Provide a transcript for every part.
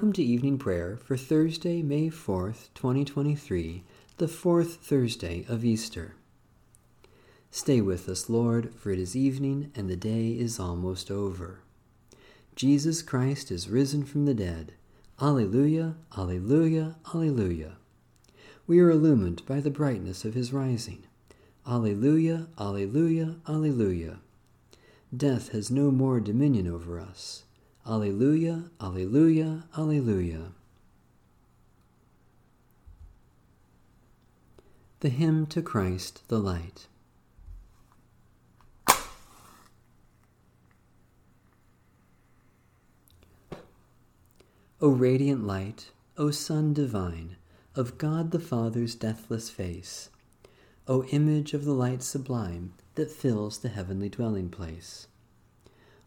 Welcome to evening prayer for Thursday, May 4th, 2023, the fourth Thursday of Easter. Stay with us, Lord, for it is evening and the day is almost over. Jesus Christ is risen from the dead. Alleluia, Alleluia, Alleluia. We are illumined by the brightness of his rising. Alleluia, Alleluia, Alleluia. Death has no more dominion over us. Alleluia, Alleluia, Alleluia. The Hymn to Christ the Light. O radiant light, O Sun divine, of God the Father's deathless face, O image of the light sublime that fills the heavenly dwelling place.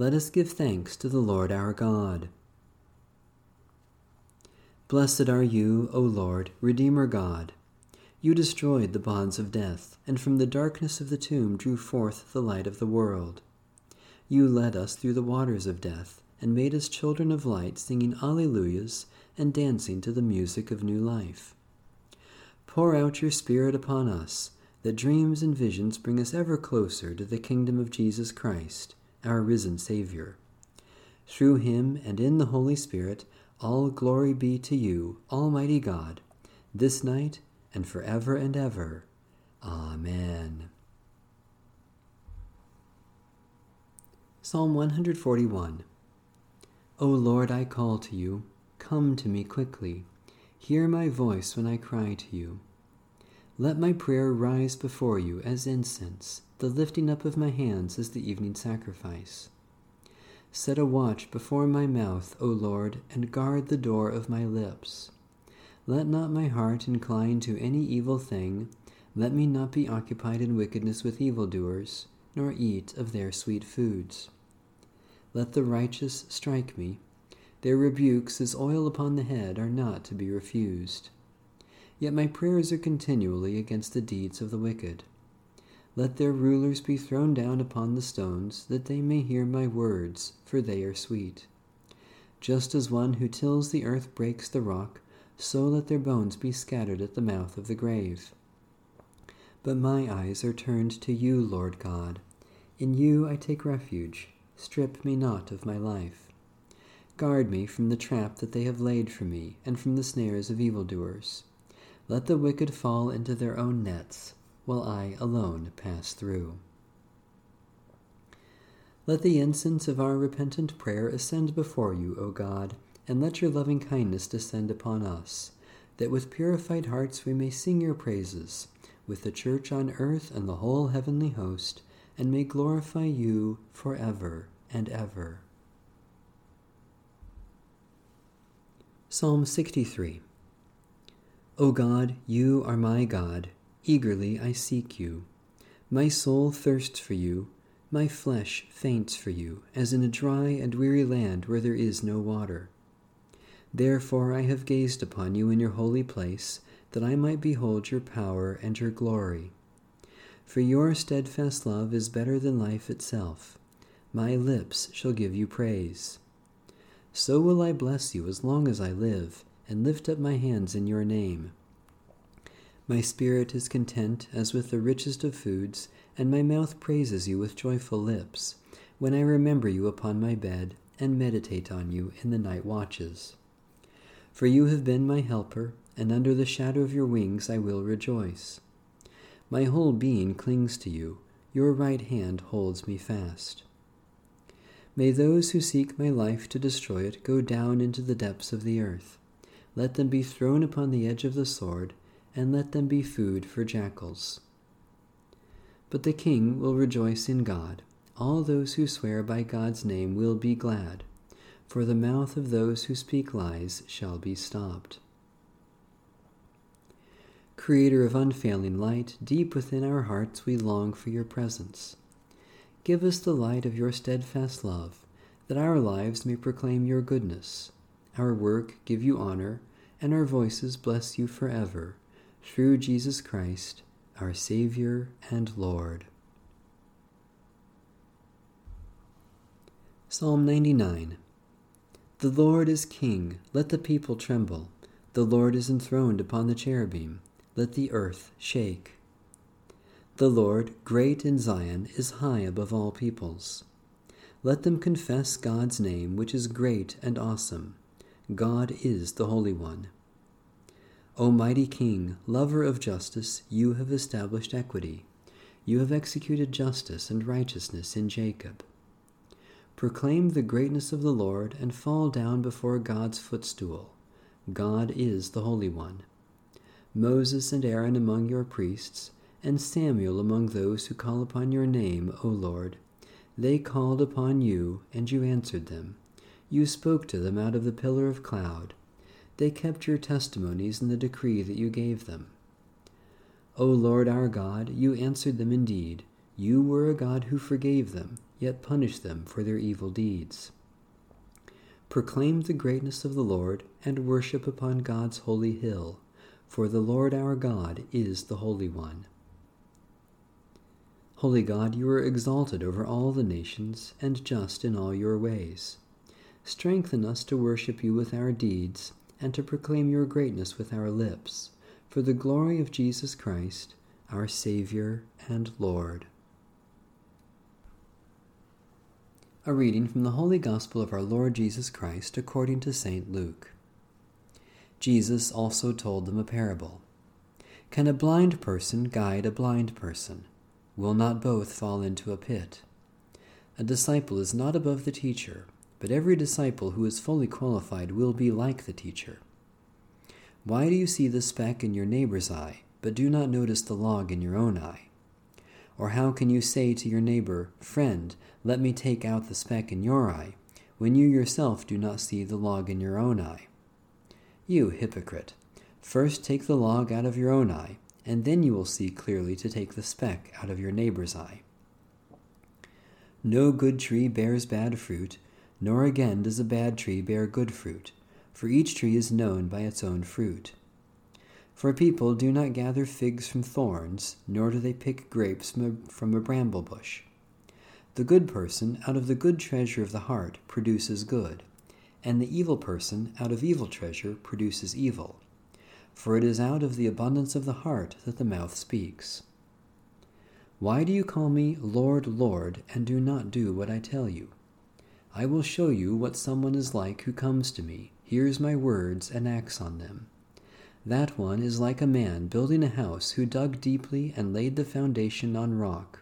let us give thanks to the Lord our God. Blessed are you, O Lord, Redeemer God. You destroyed the bonds of death, and from the darkness of the tomb drew forth the light of the world. You led us through the waters of death, and made us children of light, singing Alleluias and dancing to the music of new life. Pour out your Spirit upon us, that dreams and visions bring us ever closer to the kingdom of Jesus Christ our risen Savior. Through him and in the Holy Spirit, all glory be to you, Almighty God, this night and forever and ever. Amen. Psalm 141 O Lord, I call to you. Come to me quickly. Hear my voice when I cry to you. Let my prayer rise before you as incense the lifting up of my hands as the evening sacrifice. Set a watch before my mouth, O Lord, and guard the door of my lips. Let not my heart incline to any evil thing. Let me not be occupied in wickedness with evildoers, nor eat of their sweet foods. Let the righteous strike me. Their rebukes, as oil upon the head, are not to be refused. Yet my prayers are continually against the deeds of the wicked. Let their rulers be thrown down upon the stones, that they may hear my words, for they are sweet. Just as one who tills the earth breaks the rock, so let their bones be scattered at the mouth of the grave. But my eyes are turned to you, Lord God. In you I take refuge. Strip me not of my life. Guard me from the trap that they have laid for me, and from the snares of evildoers. Let the wicked fall into their own nets while I alone pass through. Let the incense of our repentant prayer ascend before you, O God, and let your loving kindness descend upon us, that with purified hearts we may sing your praises, with the church on earth and the whole heavenly host, and may glorify you for ever and ever. Psalm 63 O God, you are my God. Eagerly I seek you. My soul thirsts for you, my flesh faints for you, as in a dry and weary land where there is no water. Therefore I have gazed upon you in your holy place, that I might behold your power and your glory. For your steadfast love is better than life itself. My lips shall give you praise. So will I bless you as long as I live, and lift up my hands in your name. My spirit is content as with the richest of foods, and my mouth praises you with joyful lips, when I remember you upon my bed and meditate on you in the night watches. For you have been my helper, and under the shadow of your wings I will rejoice. My whole being clings to you, your right hand holds me fast. May those who seek my life to destroy it go down into the depths of the earth. Let them be thrown upon the edge of the sword and let them be food for jackals. But the king will rejoice in God. All those who swear by God's name will be glad, for the mouth of those who speak lies shall be stopped. Creator of unfailing light, deep within our hearts we long for your presence. Give us the light of your steadfast love, that our lives may proclaim your goodness, our work give you honor, and our voices bless you forever, through Jesus Christ, our Savior and Lord. Psalm 99 The Lord is King, let the people tremble. The Lord is enthroned upon the cherubim, let the earth shake. The Lord, great in Zion, is high above all peoples. Let them confess God's name, which is great and awesome. God is the Holy One. O mighty King, lover of justice, you have established equity. You have executed justice and righteousness in Jacob. Proclaim the greatness of the Lord and fall down before God's footstool. God is the Holy One. Moses and Aaron among your priests, and Samuel among those who call upon your name, O Lord. They called upon you, and you answered them. You spoke to them out of the pillar of cloud. They kept your testimonies in the decree that you gave them. O Lord our God, you answered them indeed. You were a God who forgave them yet punish them for their evil deeds. Proclaim the greatness of the Lord, and worship upon God's holy hill, for the Lord our God is the Holy One. Holy God, you are exalted over all the nations, and just in all your ways. Strengthen us to worship you with our deeds, and to proclaim your greatness with our lips, for the glory of Jesus Christ, our Saviour and Lord. A reading from the Holy Gospel of our Lord Jesus Christ according to St. Luke. Jesus also told them a parable. Can a blind person guide a blind person? Will not both fall into a pit? A disciple is not above the teacher, but every disciple who is fully qualified will be like the teacher. Why do you see the speck in your neighbor's eye, but do not notice the log in your own eye? Or how can you say to your neighbor, Friend, let me take out the speck in your eye, when you yourself do not see the log in your own eye? You hypocrite, first take the log out of your own eye, and then you will see clearly to take the speck out of your neighbor's eye. No good tree bears bad fruit, nor again does a bad tree bear good fruit, for each tree is known by its own fruit. For people do not gather figs from thorns, nor do they pick grapes from a bramble bush. The good person out of the good treasure of the heart produces good, and the evil person out of evil treasure produces evil. For it is out of the abundance of the heart that the mouth speaks. Why do you call me Lord, Lord, and do not do what I tell you? I will show you what someone is like who comes to me, hears my words, and acts on them. That one is like a man building a house who dug deeply and laid the foundation on rock.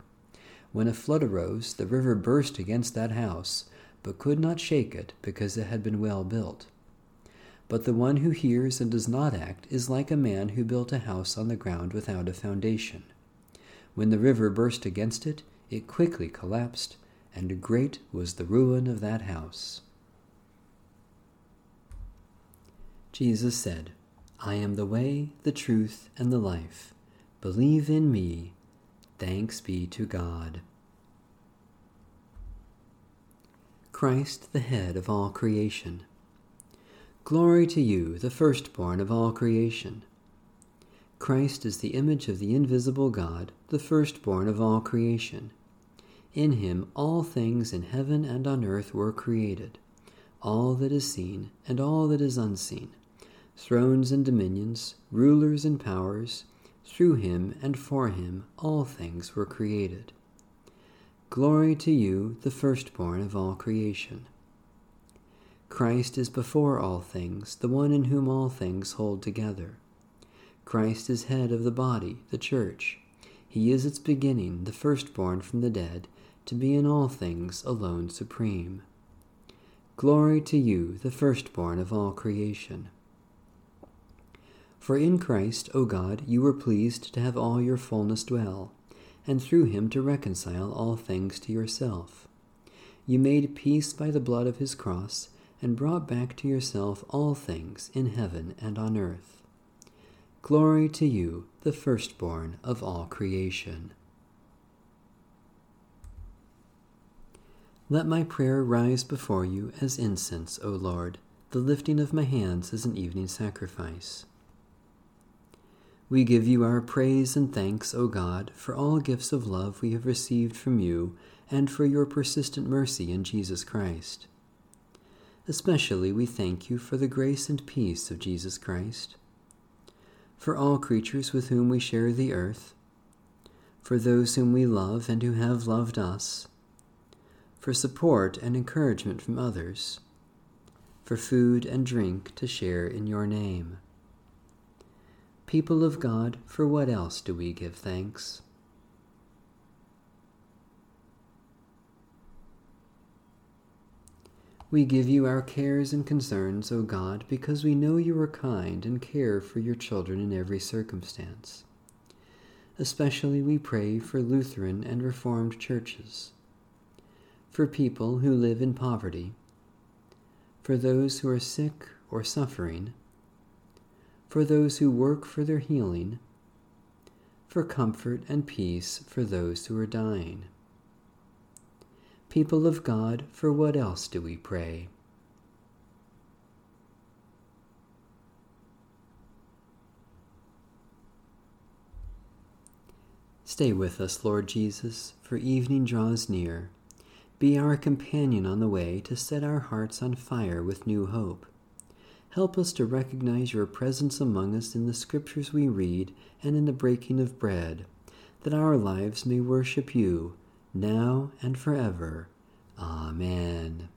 When a flood arose, the river burst against that house, but could not shake it because it had been well built. But the one who hears and does not act is like a man who built a house on the ground without a foundation. When the river burst against it, it quickly collapsed, and great was the ruin of that house. Jesus said, I am the way, the truth, and the life. Believe in me. Thanks be to God. Christ, the head of all creation. Glory to you, the firstborn of all creation. Christ is the image of the invisible God, the firstborn of all creation. In him all things in heaven and on earth were created, all that is seen and all that is unseen thrones and dominions, rulers and powers. Through him and for him all things were created. Glory to you, the firstborn of all creation. Christ is before all things, the one in whom all things hold together. Christ is head of the body, the church. He is its beginning, the firstborn from the dead, to be in all things alone supreme. Glory to you, the firstborn of all creation. For in Christ, O God, you were pleased to have all your fullness dwell, and through him to reconcile all things to yourself. You made peace by the blood of his cross, and brought back to yourself all things in heaven and on earth. Glory to you, the firstborn of all creation. Let my prayer rise before you as incense, O Lord, the lifting of my hands as an evening sacrifice. We give you our praise and thanks, O God, for all gifts of love we have received from you and for your persistent mercy in Jesus Christ. Especially we thank you for the grace and peace of Jesus Christ, for all creatures with whom we share the earth, for those whom we love and who have loved us, for support and encouragement from others, for food and drink to share in your name People of God, for what else do we give thanks? We give you our cares and concerns, O God, because we know you are kind and care for your children in every circumstance. Especially we pray for Lutheran and Reformed churches, for people who live in poverty, for those who are sick or suffering, for those who work for their healing, for comfort and peace for those who are dying. People of God, for what else do we pray? Stay with us, Lord Jesus, for evening draws near. Be our companion on the way to set our hearts on fire with new hope. Help us to recognize your presence among us in the scriptures we read and in the breaking of bread, that our lives may worship you, now and forever. Amen.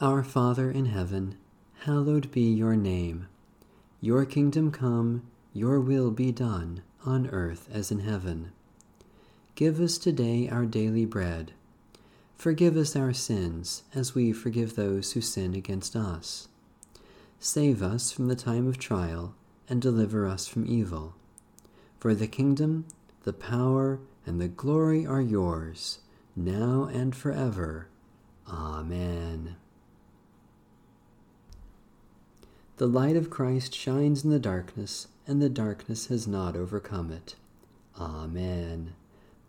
Our Father in heaven, hallowed be your name. Your kingdom come, your will be done, on earth as in heaven. Give us today our daily bread Forgive us our sins, as we forgive those who sin against us. Save us from the time of trial, and deliver us from evil. For the kingdom, the power, and the glory are yours, now and forever. Amen. The light of Christ shines in the darkness, and the darkness has not overcome it. Amen.